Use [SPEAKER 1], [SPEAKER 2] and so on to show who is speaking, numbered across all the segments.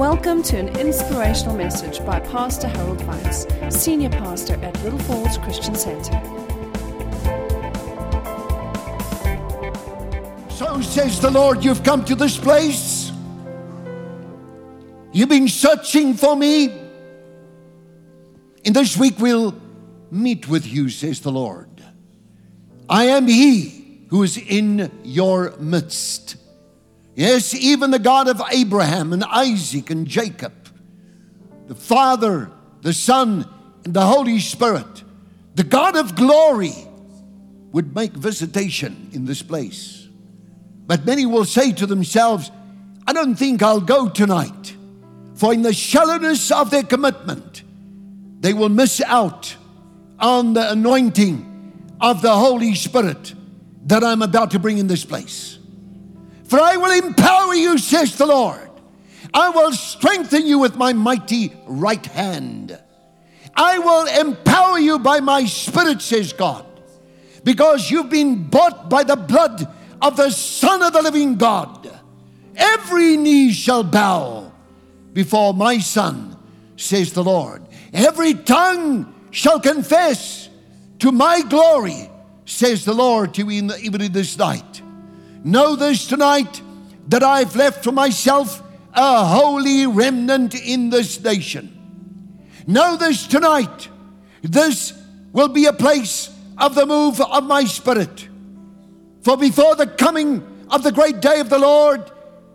[SPEAKER 1] Welcome to an inspirational message by Pastor Harold Weitsz, Senior Pastor at Little Falls Christian Center.
[SPEAKER 2] So says the Lord, you've come to this place. You've been searching for me. In this week, we'll meet with you, says the Lord. I am He who is in your midst. Yes, even the God of Abraham and Isaac and Jacob, the Father, the Son, and the Holy Spirit, the God of glory, would make visitation in this place. But many will say to themselves, I don't think I'll go tonight. For in the shallowness of their commitment, they will miss out on the anointing of the Holy Spirit that I'm about to bring in this place. For I will empower you, says the Lord. I will strengthen you with my mighty right hand. I will empower you by my spirit, says God, because you've been bought by the blood of the Son of the living God. Every knee shall bow before my Son, says the Lord. Every tongue shall confess to my glory, says the Lord to you even in this night. Know this tonight that I've left for myself a holy remnant in this nation. Know this tonight. This will be a place of the move of my spirit. For before the coming of the great day of the Lord,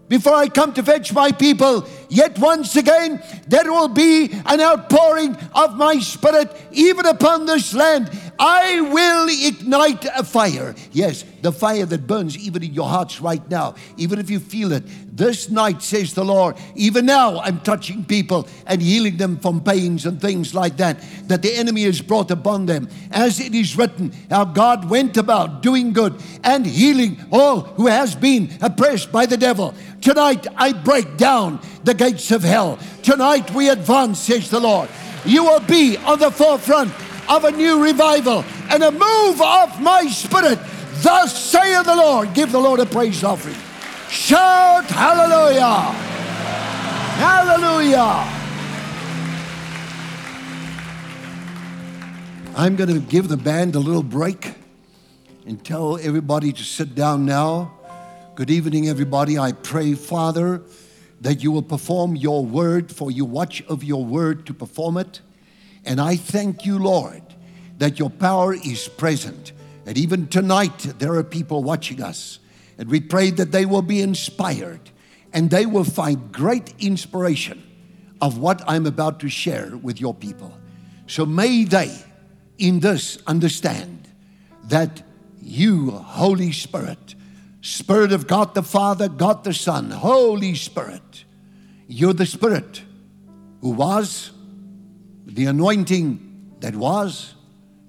[SPEAKER 2] before I come to fetch my people, yet once again there will be an outpouring of my spirit even upon this land. I will ignite a fire. Yes, the fire that burns even in your hearts right now, even if you feel it. This night, says the Lord, even now I'm touching people and healing them from pains and things like that, that the enemy has brought upon them. As it is written, how God went about doing good and healing all who has been oppressed by the devil. Tonight I break down the gates of hell. Tonight we advance, says the Lord. You will be on the forefront of a new revival and a move of my spirit. Thus saith the Lord. Give the Lord a praise offering. Shout hallelujah! Hallelujah! I'm going to give the band a little break and tell everybody to sit down now. Good evening, everybody. I pray, Father, that you will perform your word, for you watch of your word to perform it. And I thank you, Lord, that your power is present. And even tonight, there are people watching us. And we pray that they will be inspired and they will find great inspiration of what I'm about to share with your people. So may they, in this, understand that you, Holy Spirit, Spirit of God the Father, God the Son, Holy Spirit, you're the Spirit who was, the anointing that was,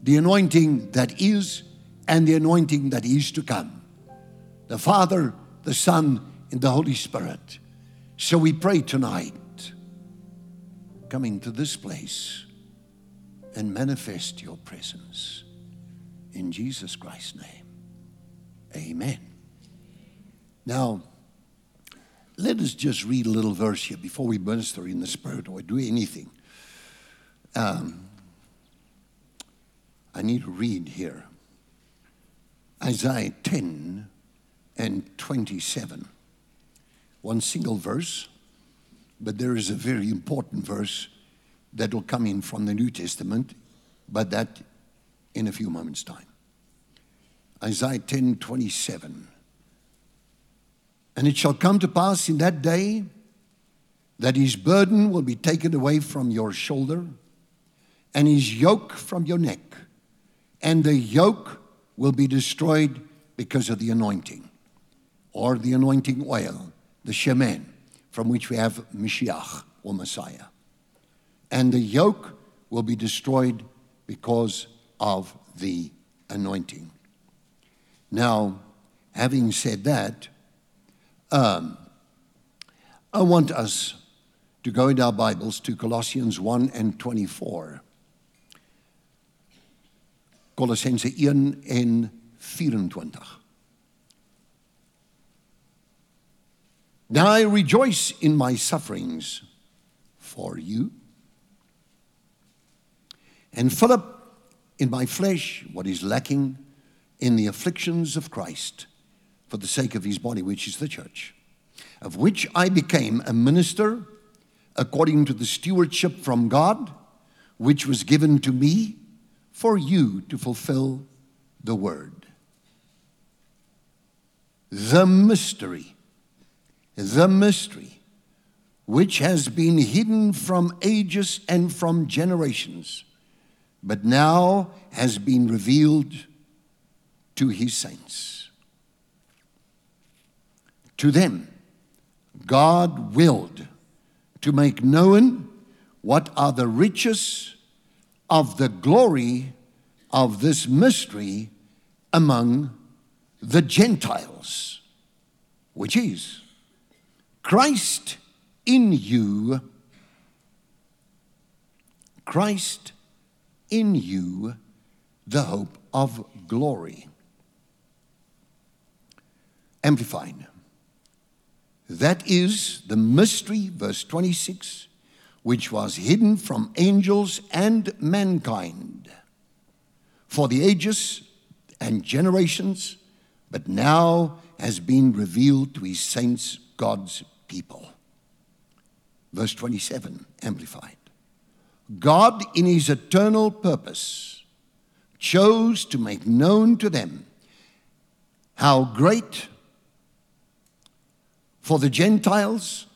[SPEAKER 2] the anointing that is, and the anointing that is to come. The Father, the Son, and the Holy Spirit. So we pray tonight, coming to this place and manifest your presence. In Jesus Christ's name, amen. Now, let us just read a little verse here before we minister in the Spirit or do anything. Um, I need to read here Isaiah 10 and 27. One single verse, but there is a very important verse that will come in from the New Testament, but that in a few moments' time. Isaiah 10 27. And it shall come to pass in that day that his burden will be taken away from your shoulder and his yoke from your neck, and the yoke will be destroyed because of the anointing or the anointing oil, the shemen, from which we have Mashiach or Messiah. And the yoke will be destroyed because of the anointing. Now, having said that, um, I want us to go in our Bibles to Colossians 1 and 24. Colossense 1 en 24. Now I rejoice in my sufferings for you, and fill up in my flesh what is lacking in the afflictions of Christ for the sake of his body, which is the church, of which I became a minister according to the stewardship from God, which was given to me for you to fulfill the word. The mystery, the mystery, which has been hidden from ages and from generations, but now has been revealed to his saints. To them, God willed to make known what are the riches of the glory of this mystery among the Gentiles, which is Christ in you, Christ in you, the hope of glory. Amplified. That is the mystery, verse 26, which was hidden from angels and mankind for the ages and generations, but now has been revealed to his saints, God's people. Verse 27, Amplified. God, in his eternal purpose, chose to make known to them how great for the Gentiles,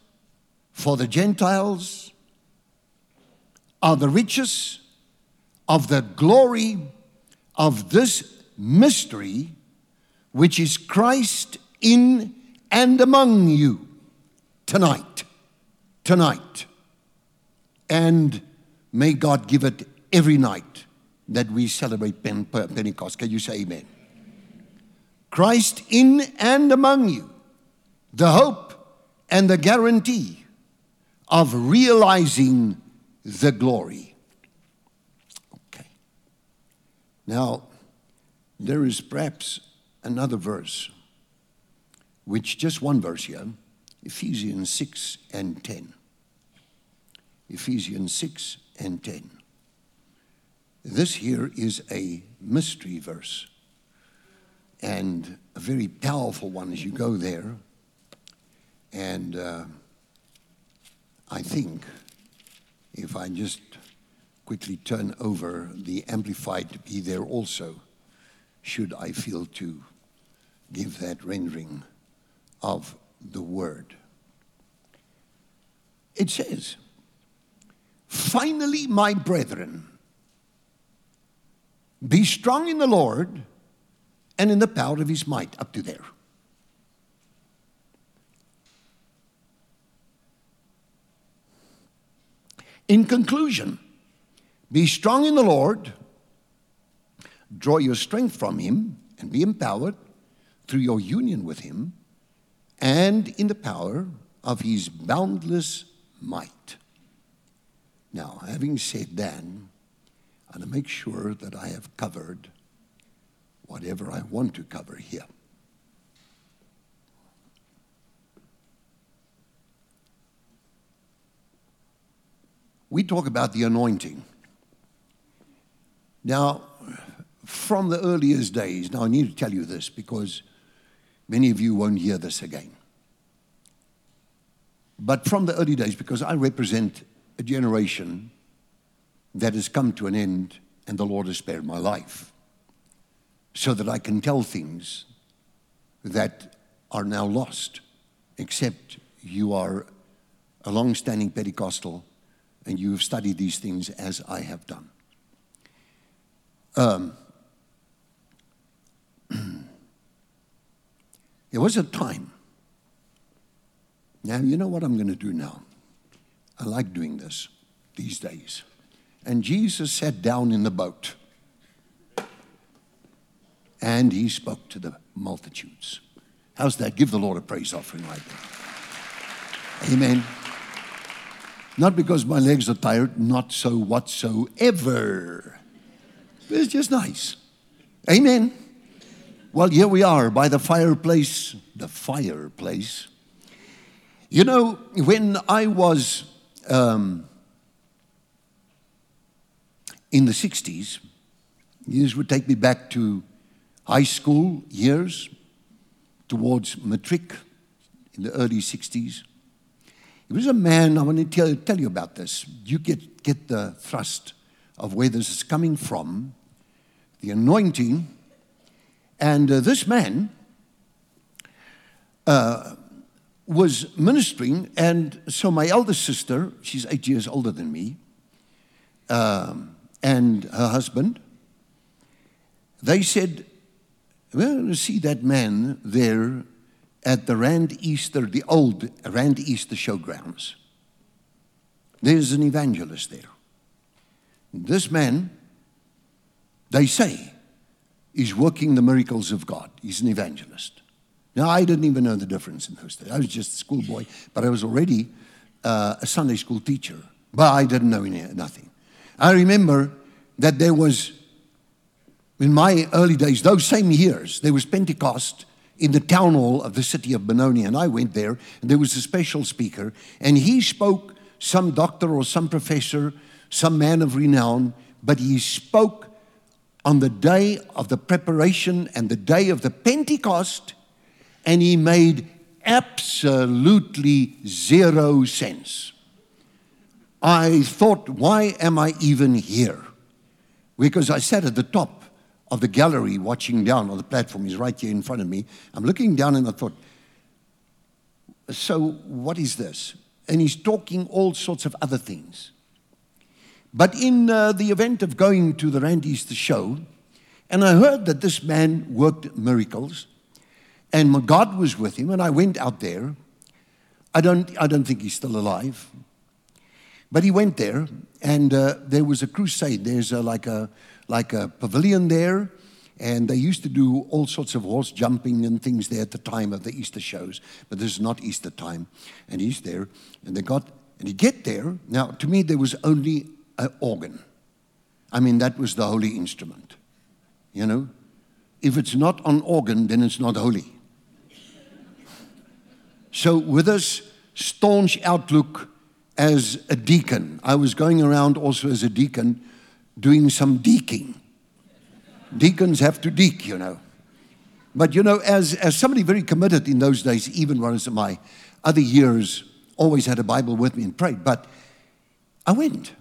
[SPEAKER 2] for the Gentiles are the riches of the glory of this mystery, which is Christ in and among you tonight. Tonight. And may God give it every night that we celebrate Pentecost. Can you say amen? Christ in and among you the hope and the guarantee of realizing the glory. Okay. Now, there is perhaps another verse, which just one verse here, Ephesians 6 and 10. Ephesians 6 and 10. This here is a mystery verse and a very powerful one as you go there. And uh, I think if I just quickly turn over the Amplified to be there also, should I feel to give that rendering of the word. It says, Finally, my brethren, be strong in the Lord and in the power of his might, up to there. In conclusion, be strong in the Lord, draw your strength from Him, and be empowered through your union with Him and in the power of His boundless might. Now, having said that, I want to make sure that I have covered whatever I want to cover here. We talk about the anointing. Now, from the earliest days, now I need to tell you this because many of you won't hear this again. But from the early days, because I represent a generation that has come to an end and the Lord has spared my life, so that I can tell things that are now lost, except you are a long standing Pentecostal and you have studied these things as I have done. Um, there was a time. Now, you know what I'm going to do now? I like doing this these days. And Jesus sat down in the boat and he spoke to the multitudes. How's that? Give the Lord a praise offering right there. Amen. Not because my legs are tired, not so whatsoever. It's just nice. Amen. Well, here we are by the fireplace, the fireplace, You know, when I was um, in the 60s, this would take me back to high school years, towards matric in the early 60s. It was a man, I want to tell, tell you about this. You get, get the thrust of where this is coming from, the anointing. And uh, this man uh, was ministering, and so my eldest sister, she's eight years older than me, um, and her husband, they said, to see that man there at the Rand Easter, the old Rand Easter showgrounds. There's an evangelist there. This man, they say, is working the miracles of God. He's an evangelist. Now, I didn't even know the difference in those days. I was just a schoolboy, but I was already uh, a Sunday school teacher. But I didn't know any, nothing. I remember that there was, in my early days, those same years, there was Pentecost in the town hall of the city of Benoni, and I went there, and there was a special speaker, and he spoke, some doctor or some professor, some man of renown, but he spoke on the day of the preparation and the day of the Pentecost and he made absolutely zero sense. I thought, why am I even here? Because I sat at the top of the gallery watching down on the platform. He's right here in front of me. I'm looking down and I thought, so what is this? And he's talking all sorts of other things. But in uh, the event of going to the Rand Easter show, and I heard that this man worked miracles, and God was with him, and I went out there. I don't, I don't think he's still alive. But he went there, and uh, there was a crusade. There's a, like, a, like a pavilion there, and they used to do all sorts of horse jumping and things there at the time of the Easter shows. But this is not Easter time. And he's there, and they got, and he get there. Now, to me, there was only an organ. I mean, that was the holy instrument. You know? If it's not on organ, then it's not holy. So, with this staunch outlook as a deacon, I was going around also as a deacon doing some deaking. Deacons have to deek, you know. But, you know, as, as somebody very committed in those days, even was in my other years, always had a Bible with me and prayed. But I went.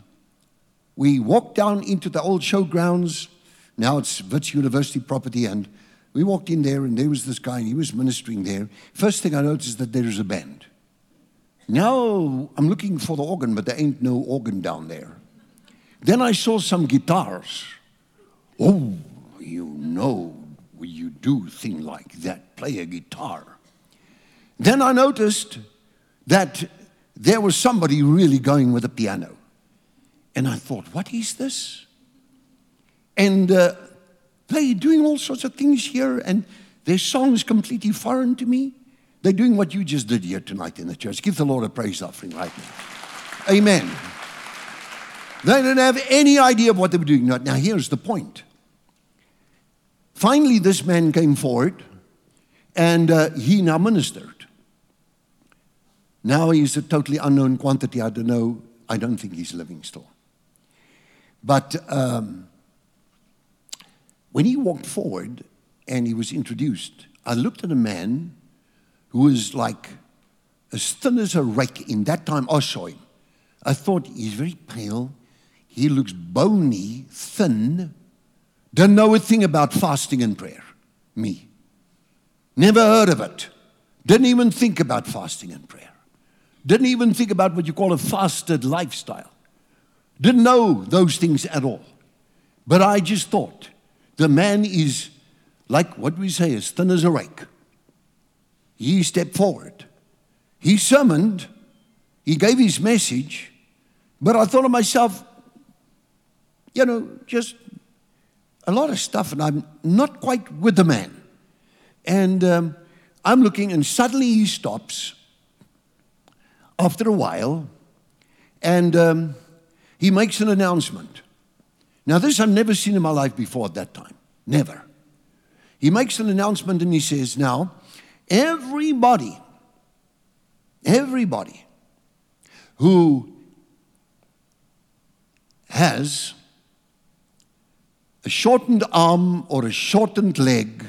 [SPEAKER 2] We walked down into the old showgrounds. Now it's Wits University property, and we walked in there, and there was this guy, and he was ministering there. First thing I noticed that there is a band. Now I'm looking for the organ, but there ain't no organ down there. Then I saw some guitars. Oh, you know, you do thing like that, play a guitar. Then I noticed that there was somebody really going with a piano. And I thought, what is this? And uh, they're doing all sorts of things here, and their songs completely foreign to me. They're doing what you just did here tonight in the church. Give the Lord a praise offering right now. Amen. They didn't have any idea of what they were doing. Now, here's the point. Finally, this man came forward and uh, he now ministered. Now he's a totally unknown quantity. I don't know. I don't think he's living still. But um, when he walked forward and he was introduced, I looked at a man who was like as thin as a rake in that time him. I thought he's very pale. He looks bony, thin. Don't know a thing about fasting and prayer. Me. Never heard of it. Didn't even think about fasting and prayer. Didn't even think about what you call a fasted lifestyle. Didn't know those things at all. But I just thought the man is like what we say, as thin as a rake. He stepped forward. He summoned, he gave his message, but I thought of myself, you know, just a lot of stuff, and I'm not quite with the man. And um, I'm looking, and suddenly he stops after a while, and um, he makes an announcement. Now, this I've never seen in my life before at that time. Never. He makes an announcement and he says, Now, everybody everybody who has a shortened arm or a shortened leg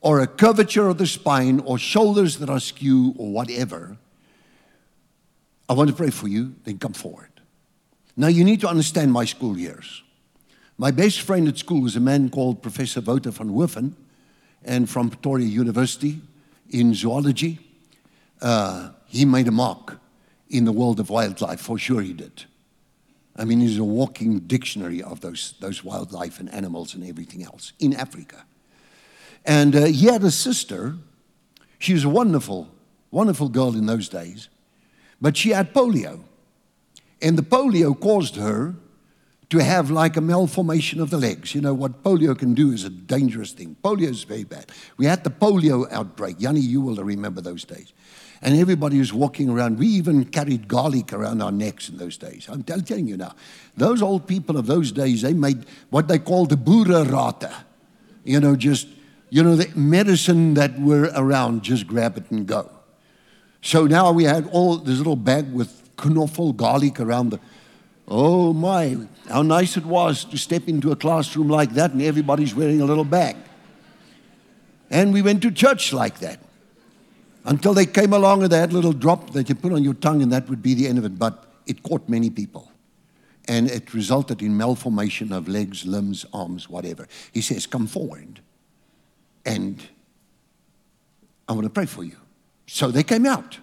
[SPEAKER 2] or a curvature of the spine or shoulders that are skew or whatever, I want to pray for you, then come forward. Now, you need to understand my school years. My best friend at school was a man called Professor Wouter van Hoeven, and from Pretoria University in zoology. Uh, he made a mark in the world of wildlife, for sure he did. I mean, he's a walking dictionary of those, those wildlife and animals and everything else in Africa. And uh, he had a sister. She was a wonderful, wonderful girl in those days, but she had polio. And the polio caused her to have like a malformation of the legs. You know, what polio can do is a dangerous thing. Polio is very bad. We had the polio outbreak. Yanni, you will remember those days. And everybody was walking around. We even carried garlic around our necks in those days. I'm telling you now, those old people of those days, they made what they called the boererate. You know, just, you know, the medicine that were around, just grab it and go. So now we had all this little bag with knoffel garlic around the. Oh my, how nice it was to step into a classroom like that and everybody's wearing a little bag. And we went to church like that until they came along and they had a little drop that you put on your tongue, and that would be the end of it. But it caught many people. And it resulted in malformation of legs, limbs, arms, whatever. He says, Come forward. And I want to pray for you. So they came out.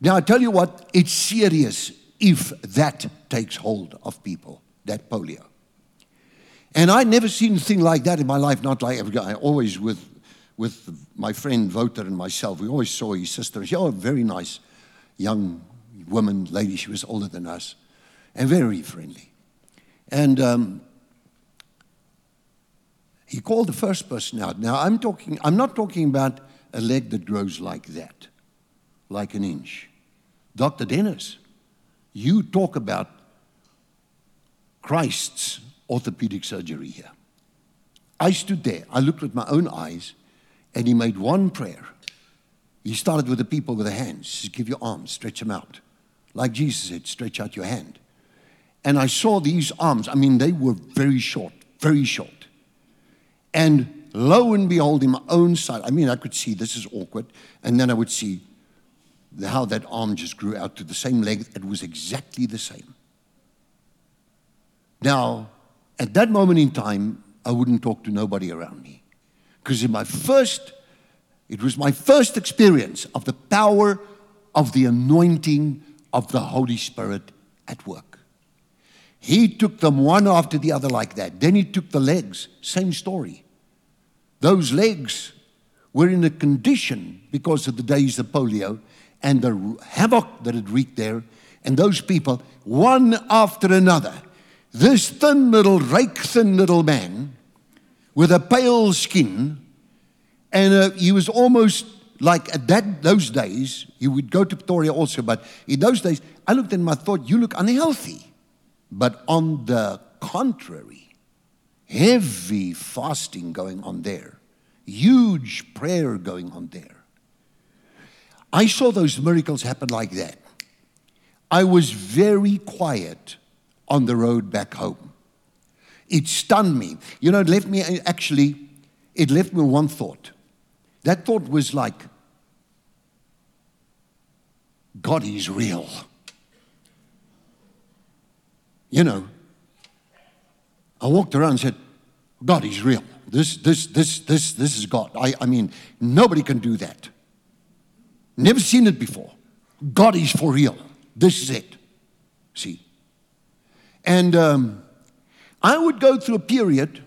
[SPEAKER 2] Now, I tell you what, it's serious if that takes hold of people, that polio. And I'd never seen a thing like that in my life, not like every guy, always with with my friend Wouter and myself. We always saw his sister. She was a very nice young woman, lady. She was older than us and very friendly. And um, he called the first person out. Now, I'm, talking, I'm not talking about a leg that grows like that, like an inch. Dr. Dennis, you talk about Christ's orthopedic surgery here. I stood there, I looked with my own eyes, and he made one prayer. He started with the people with the hands. Give your arms, stretch them out. Like Jesus said, stretch out your hand. And I saw these arms. I mean, they were very short, very short. And lo and behold, in my own sight, I mean, I could see this is awkward. And then I would see how that arm just grew out to the same length. It was exactly the same. Now, at that moment in time, I wouldn't talk to nobody around me. Because in my first, it was my first experience of the power of the anointing of the Holy Spirit at work. He took them one after the other like that. Then he took the legs, same story. Those legs were in a condition because of the days of polio and the havoc that had wreaked there. And those people, one after another, this thin little, rake thin little man with a pale skin, and uh, he was almost like at that those days. He would go to Pretoria also, but in those days, I looked at him. I thought, "You look unhealthy," but on the contrary, heavy fasting going on there, huge prayer going on there. I saw those miracles happen like that. I was very quiet on the road back home. It stunned me. You know, it left me actually, it left me one thought. That thought was like, God is real. You know, I walked around and said, God is real. This, this, this, this, this is God. I, I mean, nobody can do that. Never seen it before. God is for real. This is it. See? And um, I would go through a period.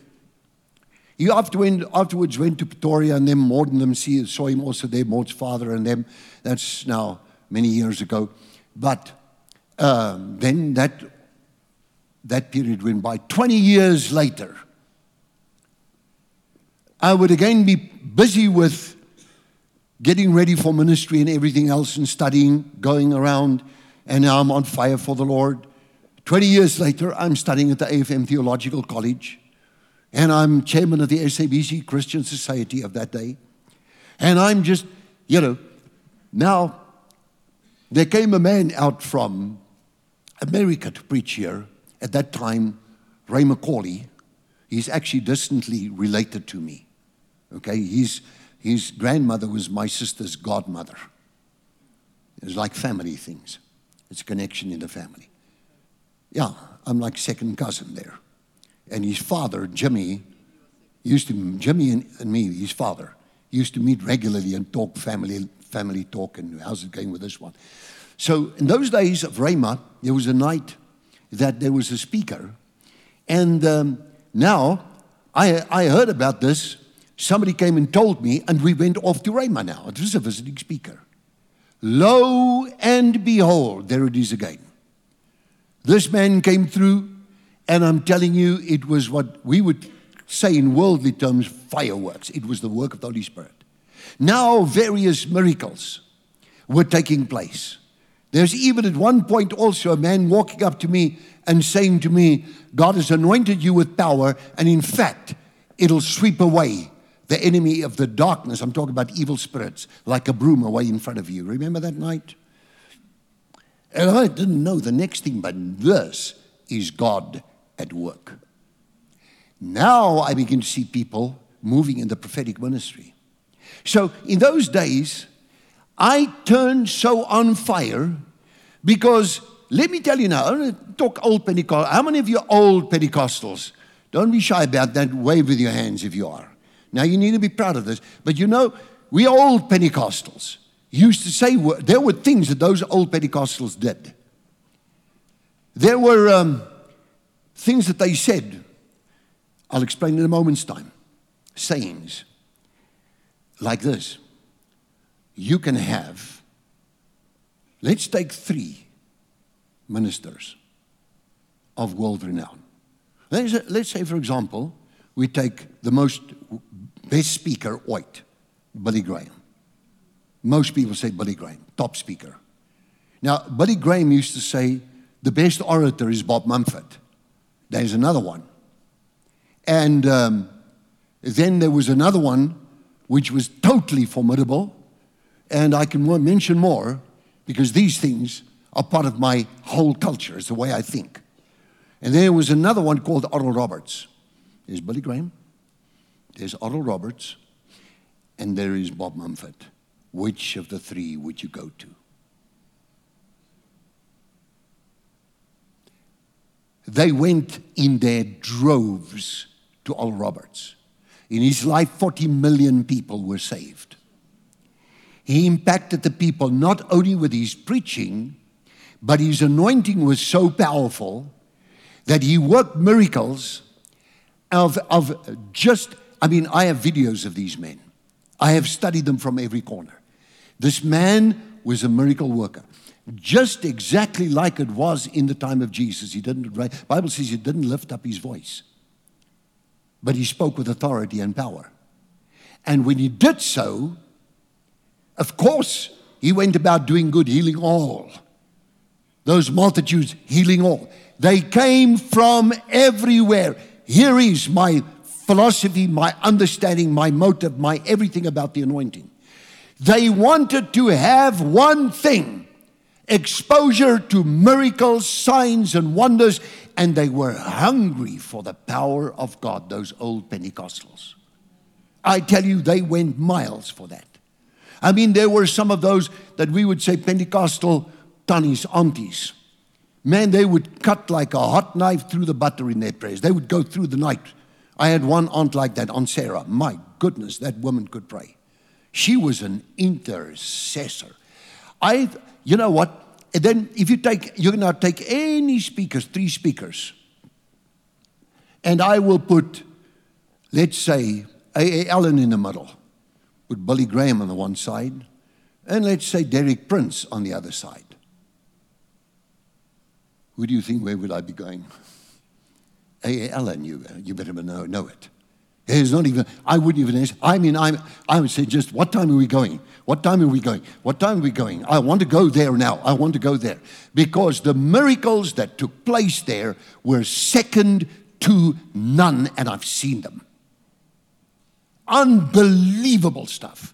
[SPEAKER 2] He afterwards went to Pretoria and then Morden and them see, saw him also there, Maud's father and them. That's now many years ago. But um, then that, that period went by. 20 years later, I would again be busy with getting ready for ministry and everything else and studying, going around, and now I'm on fire for the Lord. 20 years later, I'm studying at the AFM Theological College, and I'm chairman of the SABC Christian Society of that day. And I'm just, you know, now there came a man out from America to preach here. At that time, Ray McCauley, he's actually distantly related to me. Okay, his, his grandmother was my sister's godmother. It's like family things. It's a connection in the family. Yeah, I'm like second cousin there. And his father, Jimmy, used to, Jimmy and, and me, his father, used to meet regularly and talk family, family talk and how's it going with this one. So in those days of Rhema, there was a night that there was a speaker. And um, now I, I heard about this. Somebody came and told me, and we went off to Rhema now. It was a visiting speaker. Lo and behold, there it is again. This man came through, and I'm telling you, it was what we would say in worldly terms fireworks. It was the work of the Holy Spirit. Now, various miracles were taking place. There's even at one point also a man walking up to me and saying to me, God has anointed you with power, and in fact, it'll sweep away the enemy of the darkness. I'm talking about evil spirits, like a broom away in front of you. Remember that night? And I didn't know the next thing, but this is God at work. Now I begin to see people moving in the prophetic ministry. So in those days, I turned so on fire because let me tell you now, I'm going to talk old Pentecostal. How many of you old Pentecostals? Don't be shy about that. Wave with your hands if you are. Now you need to be proud of this. But you know, we old Pentecostals used to say there were things that those old Pentecostals did. There were um, things that they said. I'll explain in a moment's time. Sayings like this You can have, let's take three ministers of world renown. Let's, let's say, for example, we take the most best speaker, white, Billy Graham. Most people say Billy Graham, top speaker. Now, Billy Graham used to say the best orator is Bob Mumford. There's another one. And um, then there was another one which was totally formidable. And I can mention more because these things are part of my whole culture, it's the way I think. And there was another one called Oral Roberts. There's Billy Graham, there's Oral Roberts, and there is Bob Mumford. Which of the three would you go to? They went in their droves to Oral Roberts. In his life, 40 million people were saved. He impacted the people not only with his preaching, but his anointing was so powerful that he worked miracles of, of just, I mean, I have videos of these men. I have studied them from every corner. This man was a miracle worker. Just exactly like it was in the time of Jesus. He didn't, Bible says he didn't lift up his voice, but he spoke with authority and power. And when he did so, of course, he went about doing good, healing all. Those multitudes, healing all. They came from everywhere. Here is my philosophy, my understanding, my motive, my everything about the anointing. They wanted to have one thing exposure to miracles, signs, and wonders, and they were hungry for the power of God, those old Pentecostals. I tell you, they went miles for that. I mean, there were some of those that we would say Pentecostal tunnies, aunties. Man, they would cut like a hot knife through the butter in their prayers. They would go through the night. I had one aunt like that, Aunt Sarah. My goodness, that woman could pray. She was an intercessor. I, you know what? And then if you take, you can now take any speakers, three speakers, and I will put, let's say, A.A. Allen in the middle, put Billy Graham on the one side, and let's say Derek Prince on the other side. Who do you think, where would I be going? A.A. Allen, you, you better know, know it. It's not even, I wouldn't even ask. I mean, I'm, I would say just, what time are we going? What time are we going? What time are we going? I want to go there now. I want to go there. Because the miracles that took place there were second to none, and I've seen them. Unbelievable stuff.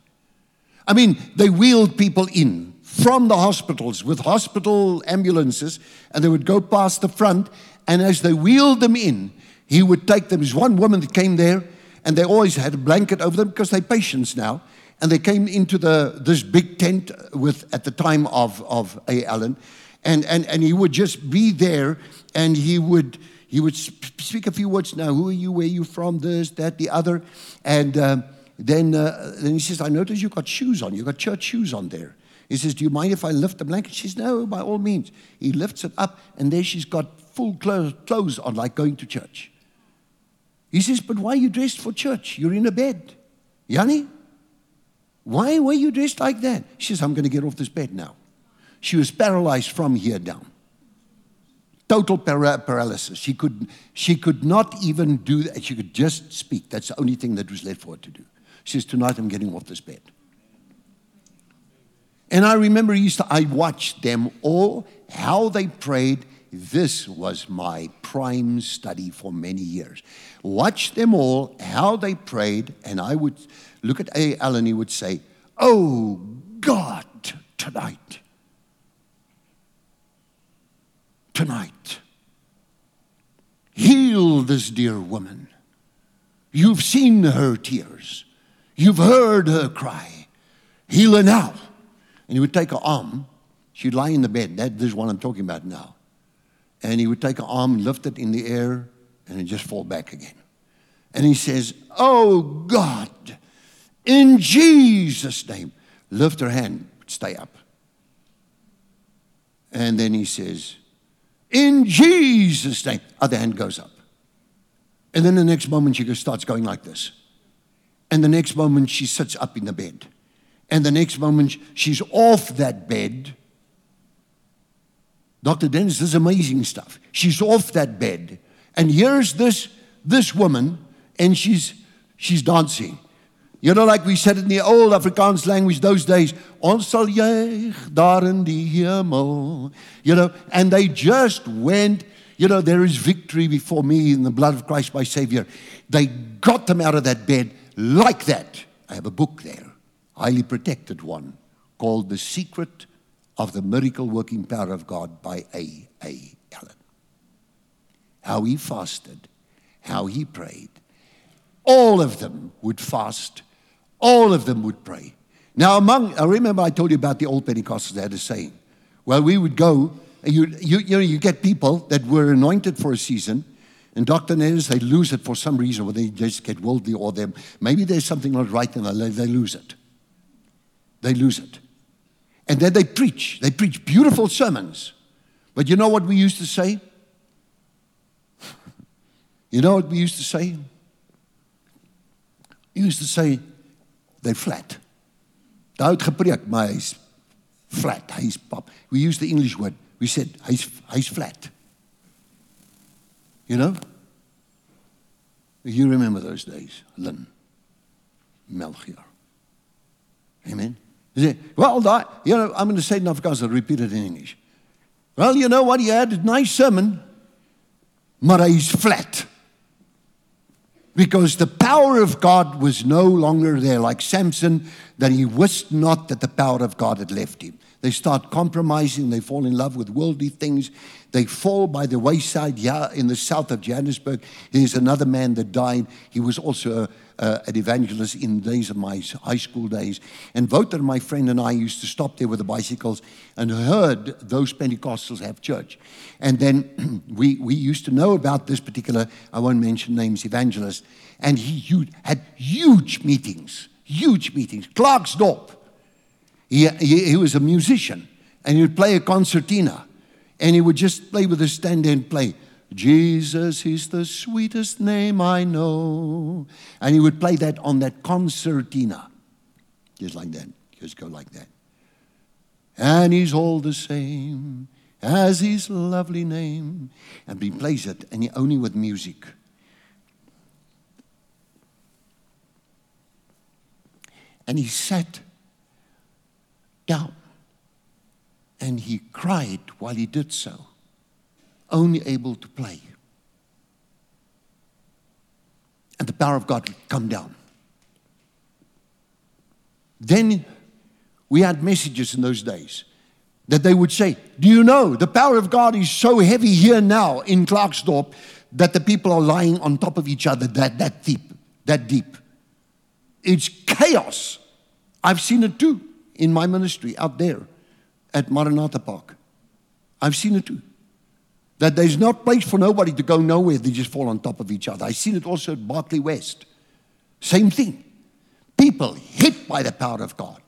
[SPEAKER 2] I mean, they wheeled people in from the hospitals with hospital ambulances, and they would go past the front. And as they wheeled them in, he would take them. There's one woman that came there, and they always had a blanket over them because they're patients now. And they came into the this big tent with at the time of of A. Allen, and and and he would just be there, and he would he would speak a few words. Now, who are you? Where are you from? This, that, the other, and. Um, then, uh, then he says, I notice you've got shoes on. You've got church shoes on there. He says, Do you mind if I lift the blanket? She says, No, by all means. He lifts it up, and there she's got full clothes on, like going to church. He says, But why are you dressed for church? You're in a bed. Yanni, why were you dressed like that? She says, I'm going to get off this bed now. She was paralyzed from here down. Total para- paralysis. She could, she could not even do that. She could just speak. That's the only thing that was left for her to do. She says, Tonight I'm getting off this bed. And I remember used to, I watched them all, how they prayed. This was my prime study for many years. Watch them all, how they prayed, and I would look at A. Allen, he would say, Oh God, tonight. Tonight. Heal this dear woman. You've seen her tears. You've heard her cry. Heal her now. And he would take her arm. She'd lie in the bed. That is what I'm talking about now. And he would take her arm, and lift it in the air, and it just fall back again. And he says, Oh God, in Jesus' name, lift her hand, stay up. And then he says, In Jesus' name, other hand goes up. And then the next moment she just starts going like this. And the next moment, she sits up in the bed. And the next moment, she's off that bed. Dr. Dennis, this is amazing stuff. She's off that bed. And here's this, this woman, and she's, she's dancing. You know, like we said in the old Afrikaans language those days, ons sal daar in die hemel. You know, and they just went, you know, there is victory before me in the blood of Christ my Savior. They got them out of that bed like that. I have a book there, highly protected one, called The Secret of the Miracle Working Power of God by A. A. Allen. How he fasted, how he prayed. All of them would fast, all of them would pray. Now, among, I remember I told you about the old Pentecostals, they had a saying. Well, we would go, you, you, you know, you get people that were anointed for a season, and Dr. Nettis, they lose it for some reason, or they just get worldly, or them. Maybe there's something not right their life, they lose it. They lose it. And then they preach. They preach beautiful sermons. But you know what we used to say? You know what we used to say? We used to say, they're flat. Het gepreek, maar hy's flat, hy's pop. We used the English word. We said, hy's, hy's flat. You know? You remember those days, Lynn, Melchior. Amen. You say, well, that, you know, I'm going to say it in Afrikaans, I'll repeat it in English. Well, you know what? He had a nice sermon, but he's flat. Because the power of God was no longer there. Like Samson, that he wist not that the power of God had left him. They start compromising. They fall in love with worldly things. They fall by the wayside. Yeah, in the south of Johannesburg, there's another man that died. He was also a, an evangelist in the days of my high school days. And Wouter, my friend, and I used to stop there with the bicycles and heard those Pentecostals have church. And then we, we used to know about this particular, I won't mention names, evangelist. And he had huge meetings, huge meetings. Klerksdorp he, he, he, was a musician and he would play a concertina and he would just play with a stand and play. Jesus is the sweetest name I know. And he would play that on that concertina. Just like that. Just go like that. And he's all the same as his lovely name. And he plays it and he, only with music. And he sat down. And he cried while he did so, only able to play. And the power of God would come down. Then we had messages in those days. that they would say, Do you know the power of God is so heavy here now in Klerksdorp that the people are lying on top of each other that, that deep, that deep. It's chaos. I've seen it too in my ministry out there at Maranatha Park. I've seen it too. That there's not place for nobody to go nowhere, they just fall on top of each other. I've seen it also at Barkly West. Same thing. People hit by the power of God.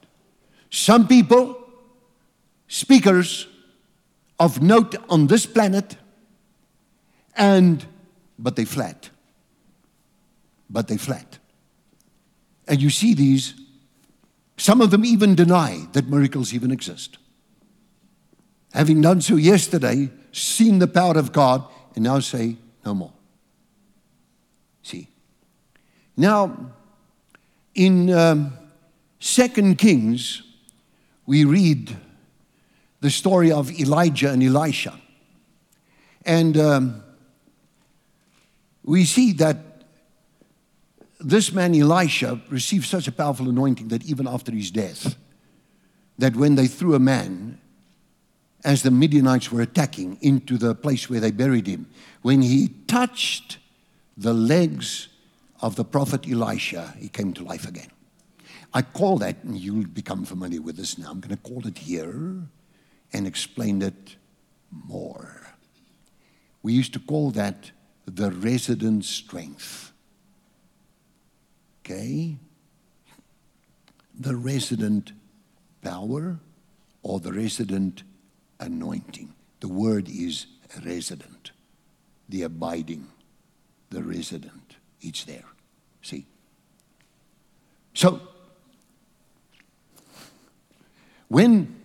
[SPEAKER 2] Some people, speakers of note on this planet, and but they flat. But they flat. And you see these, some of them even deny that miracles even exist. Having done so yesterday, seen the power of God, and now say, no more. See. Now, in um, Second Kings, we read the story of Elijah and Elisha. And um, we see that this man Elisha received such a powerful anointing that even after his death, that when they threw a man, as the Midianites were attacking into the place where they buried him, when he touched the legs of the prophet Elisha, he came to life again. I call that, and you'll become familiar with this now, I'm going to call it here and explain it more. We used to call that the resident strength. Okay? The resident power or the resident anointing. The word is resident, the abiding, the resident. It's there. See? So, when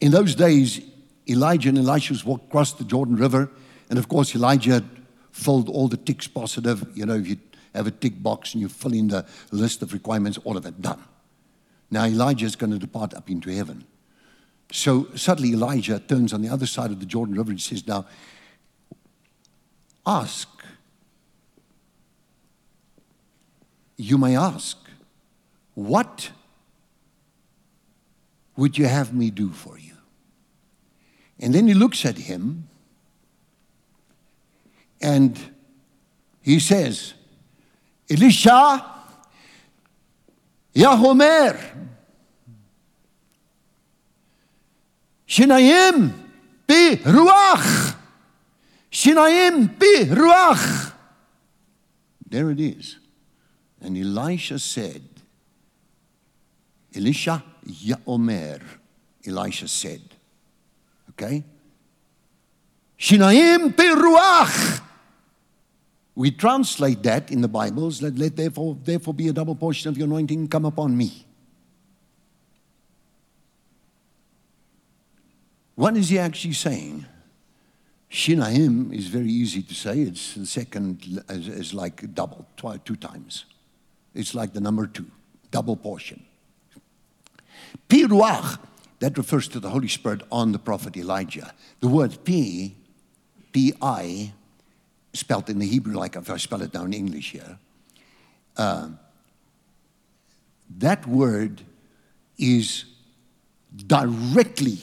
[SPEAKER 2] in those days Elijah and Elisha walked across the Jordan River, and of course, Elijah had filled all the ticks positive. You know, if you have a tick box and you fill in the list of requirements, all of it done. Now Elijah is going to depart up into heaven. So suddenly Elijah turns on the other side of the Jordan River and says, Now, ask. You may ask, What would you have me do for you? And then he looks at him and he says, Elisha, Yahomer, Shinayim bi Ruach. Shinayim bi Ruach. There it is. And Elisha said, Elisha Yaomer, Elisha said. Okay? Shinayim bi Ruach. We translate that in the Bibles, let, let therefore, therefore be a double portion of your anointing come upon me. What is he actually saying? Shinaim is very easy to say. It's the second is, like double, two times. It's like the number two, double portion. Piruach, that refers to the Holy Spirit on the prophet Elijah. The word P, P-I, spelled in the Hebrew like if I spell it now in English here. Uh, that word is directly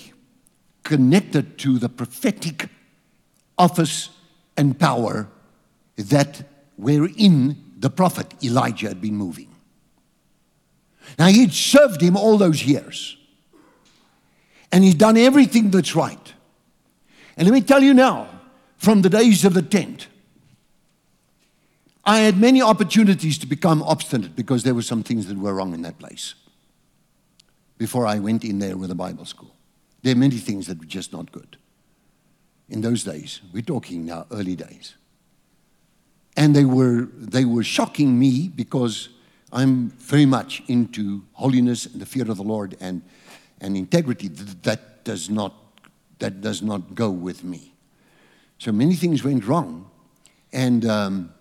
[SPEAKER 2] connected to the prophetic office and power that wherein the prophet Elijah had been moving. Now he'd served him all those years. And he'd done everything that's right. And let me tell you now, from the days of the tent, I had many opportunities to become obstinate because there were some things that were wrong in that place before I went in there with a Bible school. There are many things that were just not good. In those days, we're talking now early days. And they were, they were shocking me because I'm very much into holiness and the fear of the Lord and, and integrity. That does, not, that does not go with me. So many things went wrong. And um,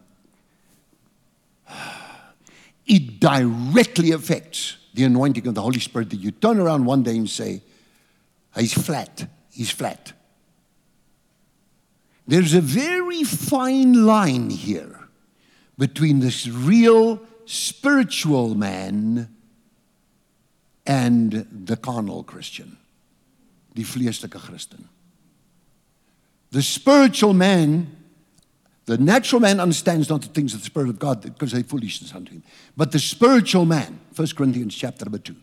[SPEAKER 2] it directly affects the anointing of the Holy Spirit that you turn around one day and say, He's flat. He's flat. There's a very fine line here between this real spiritual man and the carnal Christian, die vleeslike Christen. The spiritual man, the natural man understands not the things of the Spirit of God because they foolishness unto him. But the spiritual man, 1 Corinthians chapter number 2,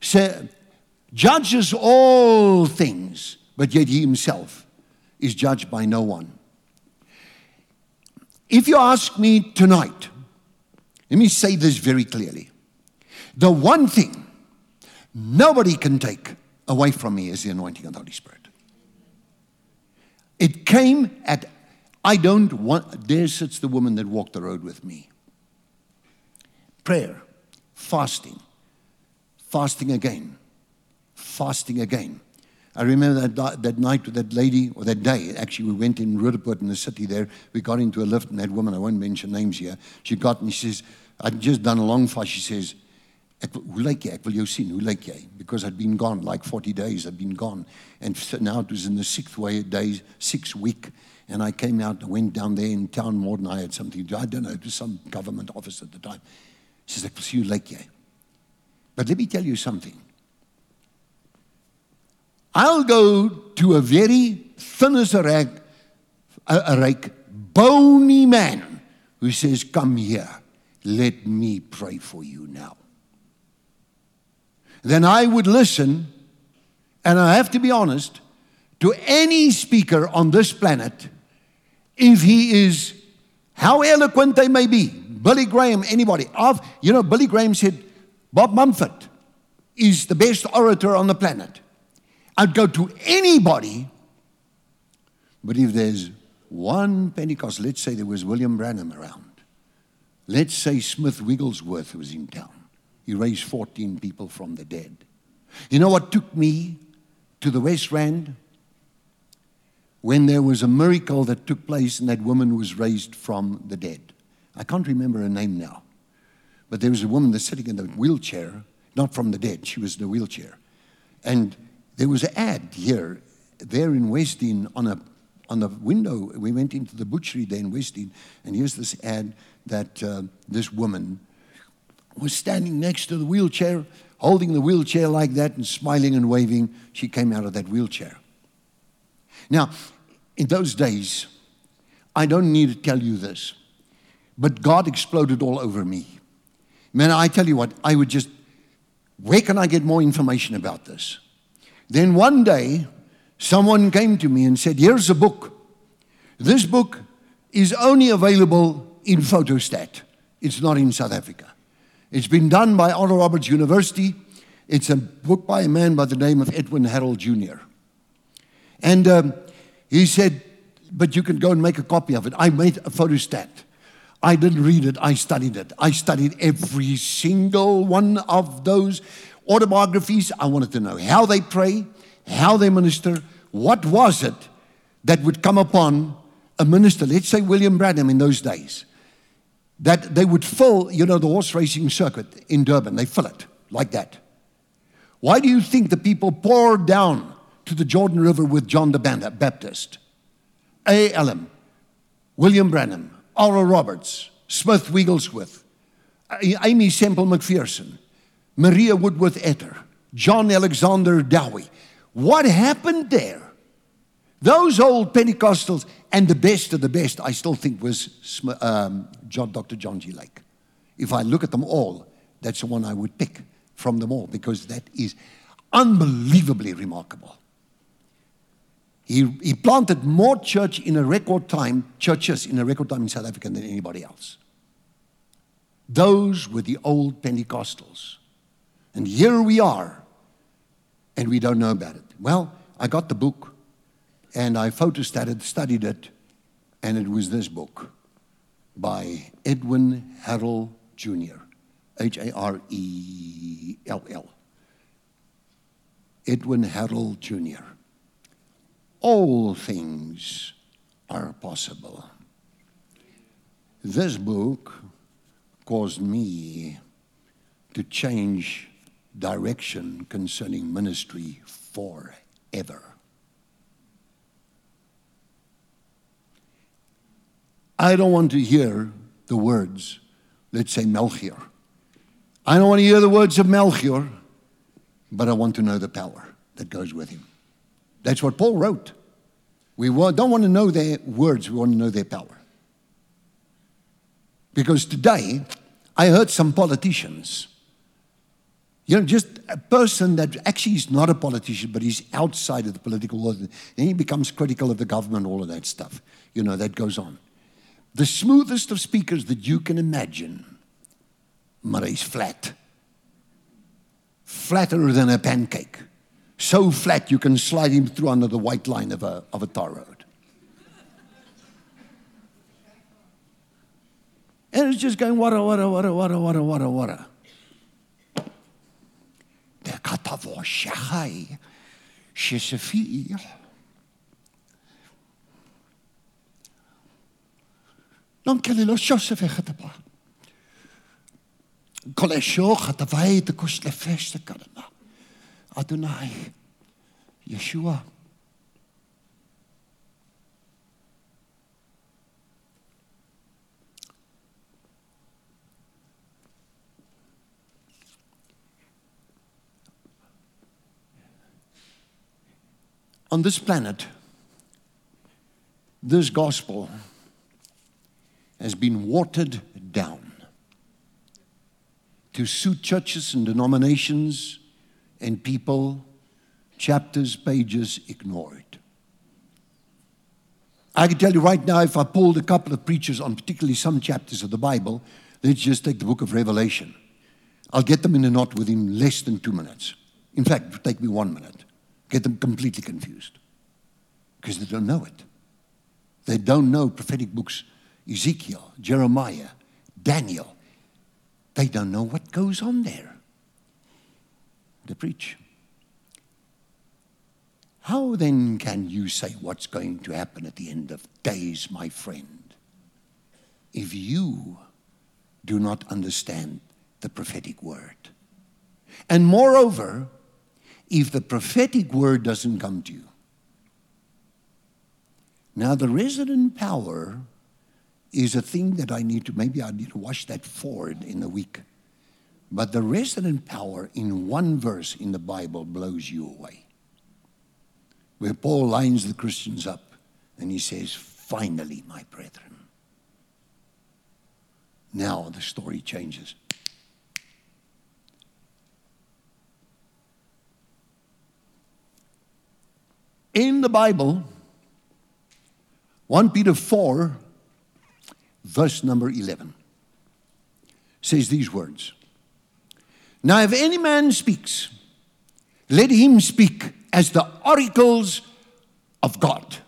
[SPEAKER 2] say, judges all things, but yet he himself is judged by no one. If you ask me tonight, let me say this very clearly. The one thing nobody can take away from me is the anointing of the Holy Spirit. It came at, I don't want, there sits the woman that walked the road with me. Prayer, fasting, fasting again, fasting again. I remember that, that night with that lady, or that day, actually, we went in Roodepoort in the city there. We got into a lift, and that woman, I won't mention names here, she got and she says, I'd just done a long fast. She says? Because I'd been gone like 40 days. I'd been gone. And now it was in the sixth way, day, sixth week. And I came out and went down there in town more than I had something to do. I don't know, it was some government office at the time. She wil sien hoe lyk? But let me tell you something. I'll go to a very thin as a rag, a, a rake, bony man who says, Come here, let me pray for you now. Then I would listen, and I have to be honest, to any speaker on this planet, if he is how eloquent they may be, Billy Graham, anybody. Of, you know, Billy Graham said, Bob Mumford is the best orator on the planet. I'd go to anybody. But if there's one Pentecost, let's say there was William Branham around, let's say Smith Wigglesworth was in town, he raised 14 people from the dead. You know what took me to the West Rand? When there was a miracle that took place and that woman was raised from the dead. I can't remember her name now. But there was a woman that's sitting in the wheelchair, not from the dead, she was in a wheelchair. And there was an ad here, there in West Westin on a on the window. We went into the butchery there in Westin, and here's this ad that uh, this woman was standing next to the wheelchair, holding the wheelchair like that and smiling and waving. She came out of that wheelchair. Now, in those days, I don't need to tell you this, but God exploded all over me. Man, I tell you what, I would just, where can I get more information about this? Then one day, someone came to me and said, Here's a book. This book is only available in Photostat, it's not in South Africa. It's been done by Oral Roberts University. It's a book by a man by the name of Edwin Harrell Jr. And um, he said, But you can go and make a copy of it. I made a photostat. I didn't read it, I studied it. I studied every single one of those autobiographies. I wanted to know how they pray, how they minister, what was it that would come upon a minister, let's say William Branham in those days, that they would fill, you know, the horse racing circuit in Durban. They fill it like that. Why do you think the people poured down to the Jordan River with John the Baptist? A. Allen, William Branham, Oral Roberts, Smith Wigglesworth, Aimee Semple McPherson, Maria Woodworth Etter, John Alexander Dowie. What happened there? Those old Pentecostals, and the best of the best, I still think was um, John, Dr. John G. Lake. If I look at them all, that's the one I would pick from them all because that is unbelievably remarkable. He, he planted more church in a record time, churches in a record time in South Africa than anybody else. Those were the old Pentecostals. And here we are, and we don't know about it. Well, I got the book, and I photostated, studied it, and it was this book by Edwin Harrell Jr., H A R E L L. Edwin Harrell Jr. All things are possible. This book caused me to change direction concerning ministry forever. I don't want to hear the words, let's say Melchior. I don't want to hear the words of Melchior but I want to know the power that goes with him. That's what Paul wrote. We don't want to know their words, we want to know their power. Because today, I heard some politicians, you know, just a person that actually is not a politician, but he's outside of the political world, and he becomes critical of the government, all of that stuff. You know, that goes on. The smoothest of speakers that you can imagine, he's flat. Flatter than a pancake. So flat you can slide him through under the white line of a, of a tar road. And it's just going, wada, wada, wada, wada, wada, wada, wada. Der katavoshahai, shisafi. Non kelilo shosefe khatapa. Kolesho khatavai te kusle feste kalama. Adonai, Yeshua. on this planet, this gospel has been watered down to suit churches and denominations and people, chapters, pages ignored. I can tell you right now, if I pulled a couple of preachers on particularly some chapters of the Bible, let's just take the book of Revelation. I'll get them in a knot within less than two minutes. In fact, it will take me one minute get them completely confused because they don't know it. They don't know prophetic books Ezekiel, Jeremiah, Daniel. They don't know what goes on there. They preach. How then can you say what's going to happen at the end of days, my friend, if you do not understand the prophetic word? And moreover, if the prophetic word doesn't come to you. Now, the resident power is a thing that I need to, maybe I need to wash that forward in a week. But the resident power in one verse in the Bible blows you away. Where Paul lines the Christians up and he says, Finally, my brethren. Now the story changes. in the Bible, 1 Peter 4, verse number 11, says these words Now, if any man speaks, let him speak as the oracles of God.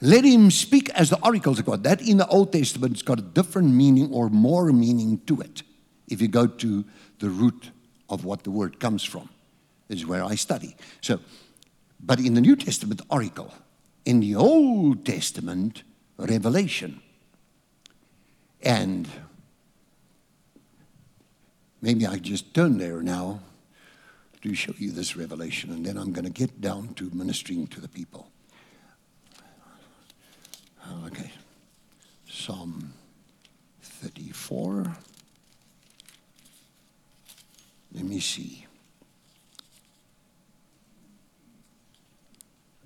[SPEAKER 2] Let him speak as the oracles of God. That in the Old Testament has got a different meaning or more meaning to it if you go to the root of what the word comes from. Is where I study. So, but in the New Testament, oracle. In the Old Testament, revelation. And maybe I just turn there now to show you this revelation, and then I'm going to get down to ministering to the people. Okay. Psalm 34. Let me see.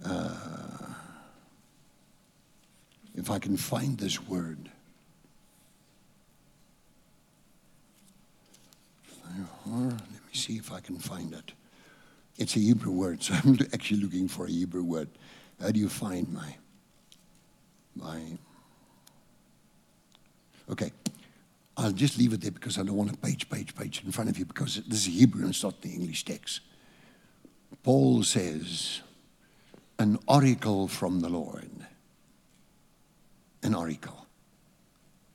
[SPEAKER 2] Uh, if I can find this word. Let me see if I can find it. It's a Hebrew word, so I'm actually looking for a Hebrew word. How do you find my my okay I'll just leave it there because I don't want a page, page, page in front of you because this is Hebrew and it's not the English text. Paul says, an oracle from the Lord. An oracle.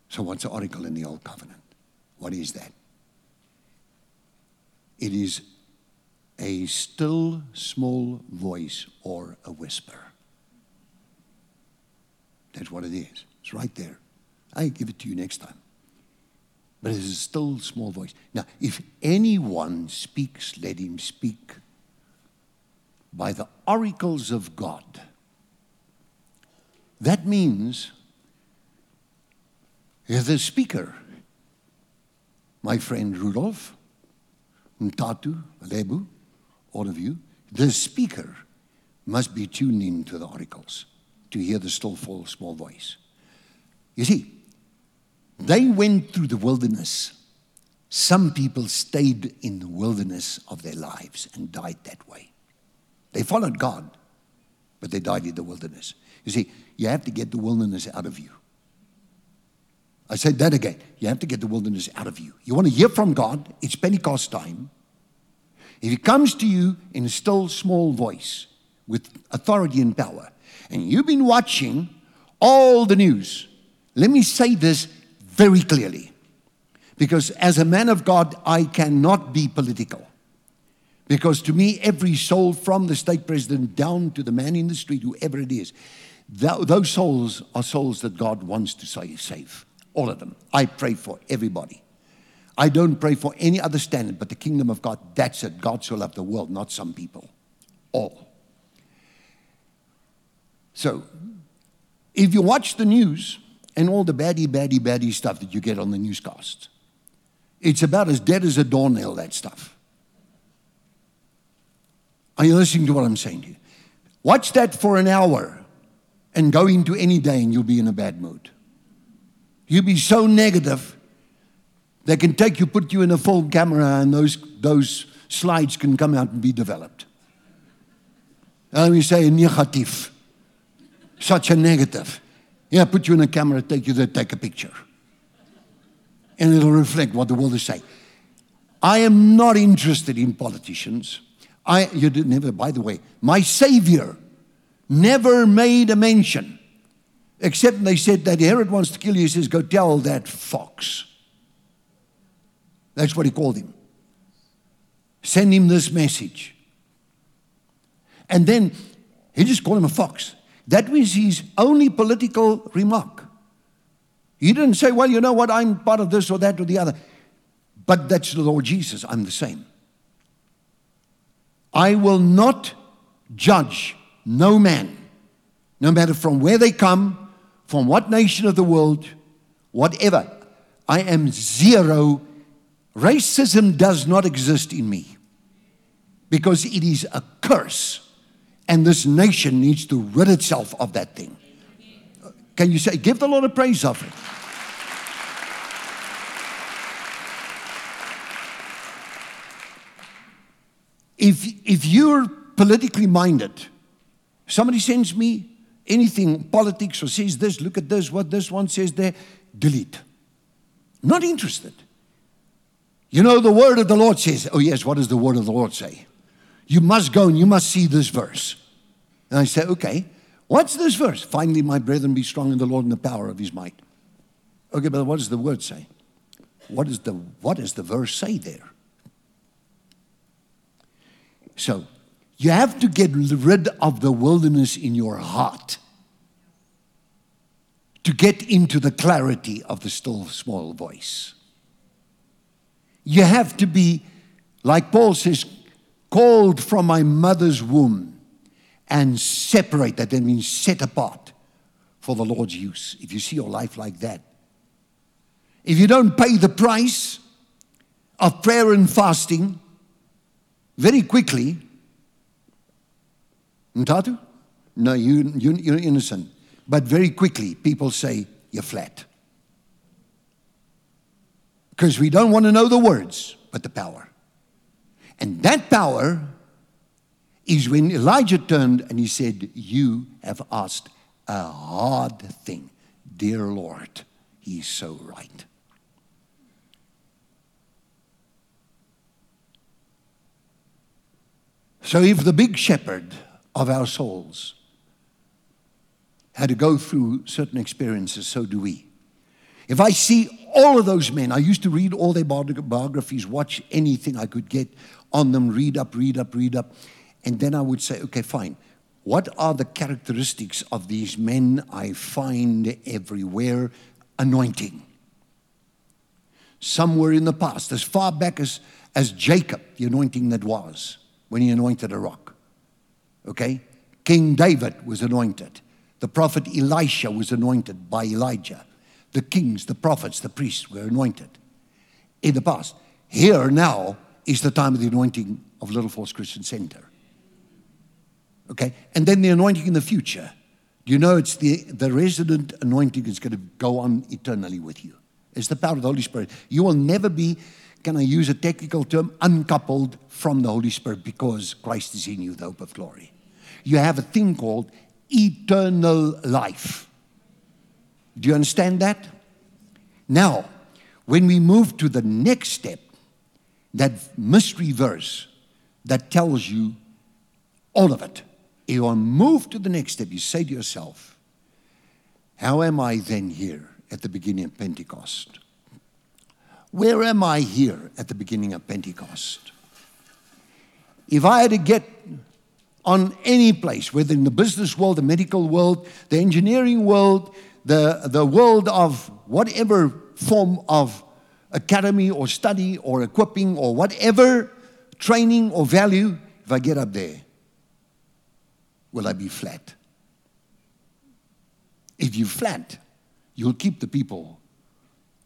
[SPEAKER 2] So, what's an oracle in the Old Covenant? What is that? It is a still small voice or a whisper. That's what it is. It's right there. I give it to you next time but it is a still small voice. Now, if anyone speaks, let him speak by the oracles of God. That means the speaker my friend Rudolph, Ntatu, Lebu, all of you, the speaker must be tuned in to the oracles to hear the still small voice. You see, they went through the wilderness. Some people stayed in the wilderness of their lives and died that way. They followed God, but they died in the wilderness. You see, you have to get the wilderness out of you. I said that again. You have to get the wilderness out of you. You want to hear from God, it's Pentecost time. If He comes to you in a still small voice with authority and power, and you've been watching all the news, let me say this very clearly. Because as a man of God, I cannot be political. Because to me, every soul from the state president down to the man in the street, whoever it is, those souls are souls that God wants to save. All of them. I pray for everybody. I don't pray for any other standard but the kingdom of God. That's it. God so loved the world, not some people. All. So, if you watch the news and all the baddie, baddie, baddie stuff that you get on the newscasts, it's about as dead as a doornail, that stuff. Are you listening to what I'm saying to you? Watch that for an hour and go into any day and you'll be in a bad mood. You'll be so negative, they can take you, put you in a full camera, and those, those slides can come out and be developed. And we say negative, such a negative. Yeah, put you in a camera, take you there, take a picture. And it'll reflect what the world is saying. I am not interested in politicians. I, you never, by the way, my Savior never made a mention, except they said that Herod wants to kill you. He says, Go tell that fox. That's what he called him. Send him this message. And then he just called him a fox. That was his only political remark. He didn't say, Well, you know what, I'm part of this or that or the other. But that's the Lord Jesus. I'm the same. I will not judge no man, no matter from where they come, from what nation of the world, whatever. I am zero. Racism does not exist in me because it is a curse, and this nation needs to rid itself of that thing. Can you say, give the Lord a praise offering? If, if you're politically minded, Somebody sends me anything, politics, or says this, look at this, what this one says there, delete. Not interested. You know, the word of the Lord says, oh, yes, what does the word of the Lord say? You must go and you must see this verse. And I say, okay, what's this verse? Finally, my brethren, be strong in the Lord and the power of his might. Okay, but what does the word say? What, is the, what does the verse say there? So, you have to get rid of the wilderness in your heart to get into the clarity of the still small voice. You have to be, like Paul says, called from my mother's womb and separate. That means set apart for the Lord's use. If you see your life like that, if you don't pay the price of prayer and fasting, very quickly, Ntatu? No, you, you, you're innocent. But very quickly, people say, You're flat. Because we don't want to know the words, but the power. And that power is when Elijah turned and he said, You have asked a hard thing. Dear Lord, he's so right. So if the big shepherd of our souls had to go through certain experiences, so do we. If I see all of those men, I used to read all their biographies, watch anything I could get on them, read up, read up, read up, and then I would say, okay, fine. What are the characteristics of these men I find everywhere? Anointing. Somewhere in the past, as far back as, as Jacob, the anointing that was when he anointed a rock. Okay? King David was anointed. The prophet Elisha was anointed by Elijah. The kings, the prophets, the priests were anointed. in the past. Here now is the time of the anointing of Little Falls Christian Center. Okay? And then the anointing in the future. Do you know it's the, the resident anointing is going to go on eternally with you? It's the power of the Holy Spirit. You will never be, can I use a technical term, uncoupled from the Holy Spirit because Christ is in you, the hope of glory. You have a thing called eternal life. Do you understand that? Now, when we move to the next step, that mystery verse that tells you all of it, you are moved to the next step. You say to yourself, How am I then here at the beginning of Pentecost? Where am I here at the beginning of Pentecost? If I had to get on any place, whether in the business world, the medical world, the engineering world, the, the world of whatever form of academy or study or equipping or whatever training or value, if I get up there, will I be flat? If you're flat, you'll keep the people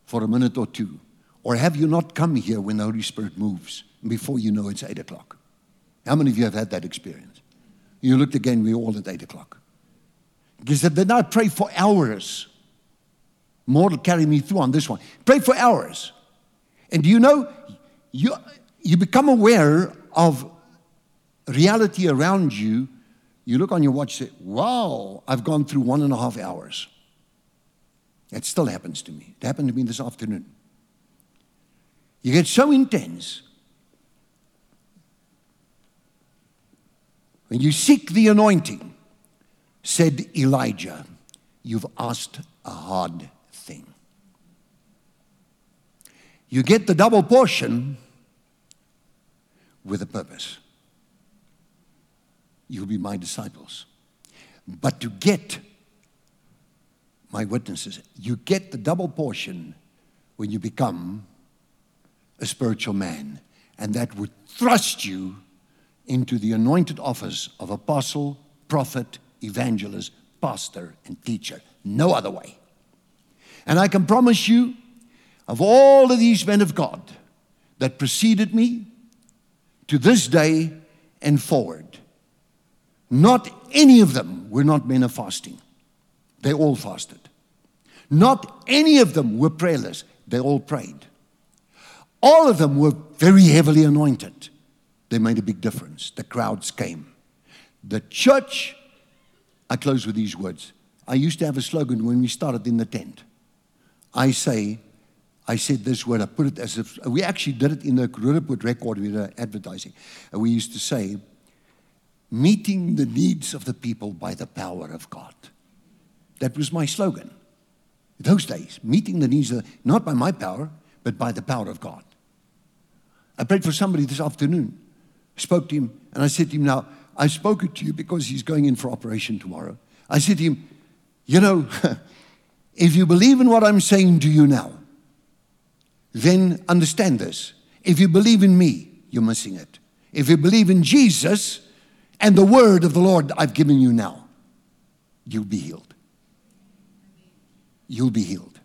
[SPEAKER 2] for a minute or two. Or have you not come here when the Holy Spirit moves before you know it's 8 o'clock? How many of you have had that experience? You looked again, we're all at 8 o'clock. He said, Then I pray for hours. More to carry me through on this one. Pray for hours. And do you know, you, you become aware of reality around you. You look on your watch and say, Wow, I've gone through one and a half hours. It still happens to me. It happened to me this afternoon. You get so intense. When you seek the anointing, said Elijah, you've asked a hard thing. You get the double portion with a purpose. You'll be my disciples. But to get my witnesses, you get the double portion when you become a spiritual man. And that would thrust you into the anointed office of apostle, prophet, evangelist, pastor, and teacher. No other way. And I can promise you, of all of these men of God that preceded me to this day and forward, not any of them were not men of fasting. They all fasted. Not any of them were prayerless. They all prayed. All of them were very heavily anointed. They made a big difference. The crowds came. The church I close with these words. I used to have a slogan when we started in the tent. I say, I said this word, I put it as if we actually did it in the Roodepoort record with advertising. And we used to say, meeting the needs of the people by the power of God. That was my slogan. Those days, meeting the needs, of, not by my power, but by the power of God. I prayed for somebody this afternoon, spoke to him, and I said to him, Now, I spoke it to you because he's going in for operation tomorrow. I said to him, You know, if you believe in what I'm saying to you now, then understand this. If you believe in me, you're missing it. If you believe in Jesus and the word of the Lord I've given you now, you'll be healed. You'll be healed.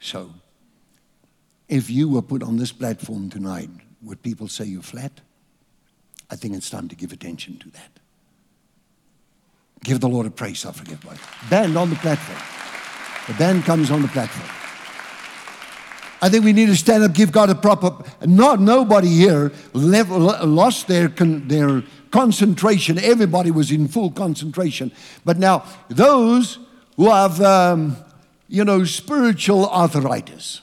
[SPEAKER 2] So, if you were put on this platform tonight, would people say you're flat? I think it's time to give attention to that. Give the Lord a praise offering, everybody. Band on the platform. The band comes on the platform. I think we need to stand up, give God a proper. Not nobody here level, lost their their concentration. Everybody was in full concentration. But now those who have, um, you know, spiritual arthritis.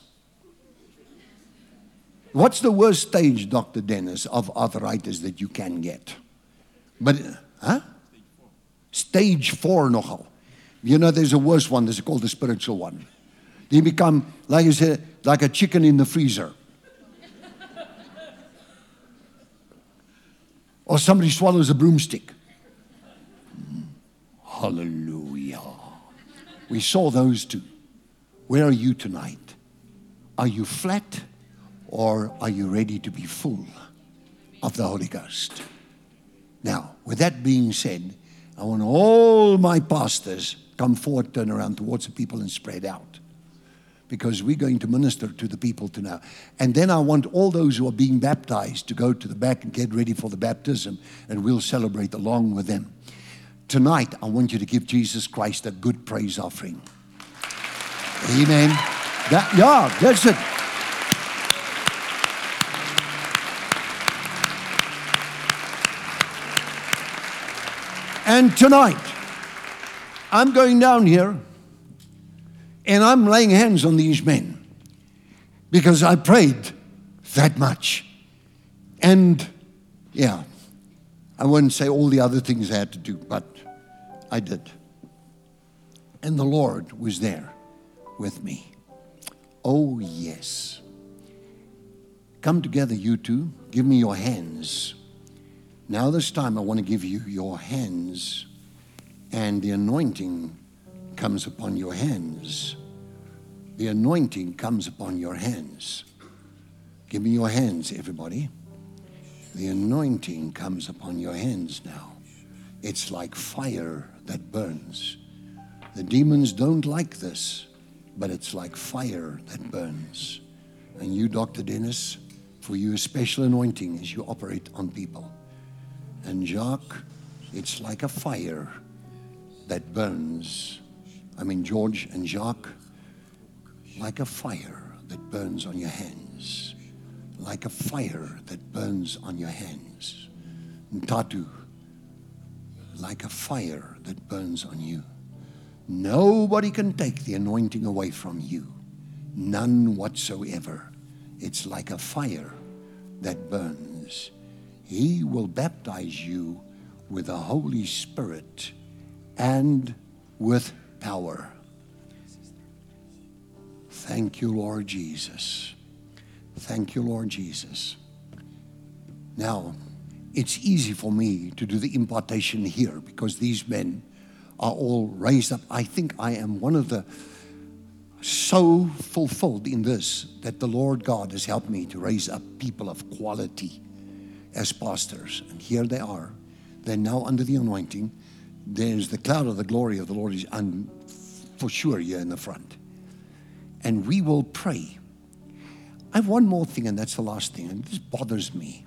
[SPEAKER 2] What's the worst stage, Dr. Dennis, of arthritis that you can get? But, huh? Stage four nogal. You know, there's a worse one, there's called the spiritual one. You become, like you said, like a chicken in the freezer. or somebody swallows a broomstick. Hallelujah. We saw those two. Where are you tonight? Are you flat? Or are you ready to be full of the Holy Ghost? Now, with that being said, I want all my pastors come forward, turn around towards the people and spread out. because we're going to minister to the people to now. And then I want all those who are being baptized to go to the back and get ready for the baptism, and we'll celebrate along with them. Tonight, I want you to give Jesus Christ a good praise offering. Amen. That, yeah, that's it. And tonight, I'm going down here and I'm laying hands on these men because I prayed that much. And yeah, I wouldn't say all the other things I had to do, but I did. And the Lord was there with me. Oh, yes. Come together, you two. Give me your hands. Now, this time, I want to give you your hands, and the anointing comes upon your hands. The anointing comes upon your hands. Give me your hands, everybody. The anointing comes upon your hands now. It's like fire that burns. The demons don't like this, but it's like fire that burns. And you, Dr. Dennis, for you, a special anointing as you operate on people. And Jacques, it's like a fire that burns. I mean, George and Jacques, like a fire that burns on your hands. Like a fire that burns on your hands. And Tatu, like a fire that burns on you. Nobody can take the anointing away from you. None whatsoever. It's like a fire that burns. He will baptize you with the Holy Spirit and with power. Thank you, Lord Jesus. Thank you, Lord Jesus. Now, it's easy for me to do the impartation here because these men are all raised up. I think I am one of the so fulfilled in this that the Lord God has helped me to raise up people of quality as pastors. And here they are. They're now under the anointing. There's the cloud of the glory of the Lord is un, for sure here in the front. And we will pray. I have one more thing, and that's the last thing, and this bothers me.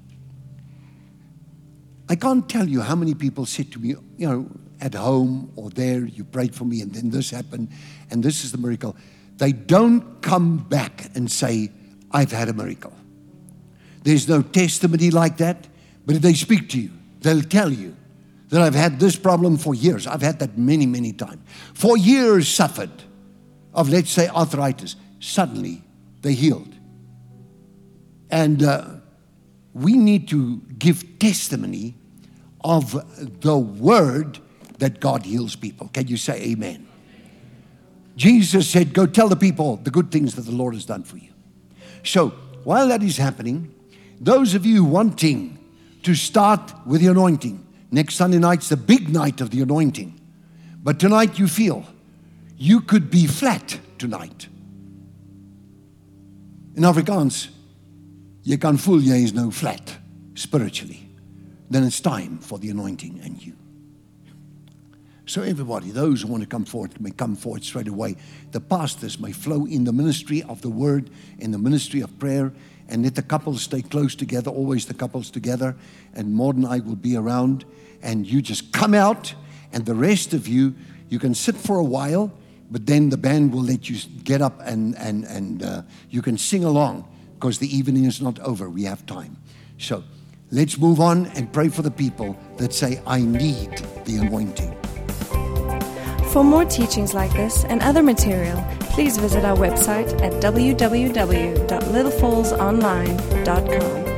[SPEAKER 2] I can't tell you how many people said to me, you know, at home or there, you prayed for me, and then this happened, and this is the miracle. They don't come back and say, I've had a miracle. There's no testimony like that, but if they speak to you, they'll tell you that I've had this problem for years. I've had that many, many times. For years suffered of, let's say, arthritis. Suddenly, they healed. And uh, we need to give testimony of the word that God heals people. Can you say amen? Jesus said, Go tell the people the good things that the Lord has done for you. So, while that is happening, those of you wanting to start with the anointing, next Sunday night's the big night of the anointing. But tonight you feel you could be flat tonight. In Afrikaans, you can voel jy is nou flat spiritually. Then it's time for the anointing and you. So, everybody, those who want to come forward may come forward straight away. The pastors may flow in the ministry of the word, in the ministry of prayer, and let the couples stay close together, always the couples together. And Maud and I will be around, and you just come out, and the rest of you, you can sit for a while, but then the band will let you get up and, and, and uh, you can sing along because the evening is not over. We have time. So let's move on and pray for the people that say, I need the anointing.
[SPEAKER 1] For more teachings like this and other material, please visit our website at www.littlefallsonline.com.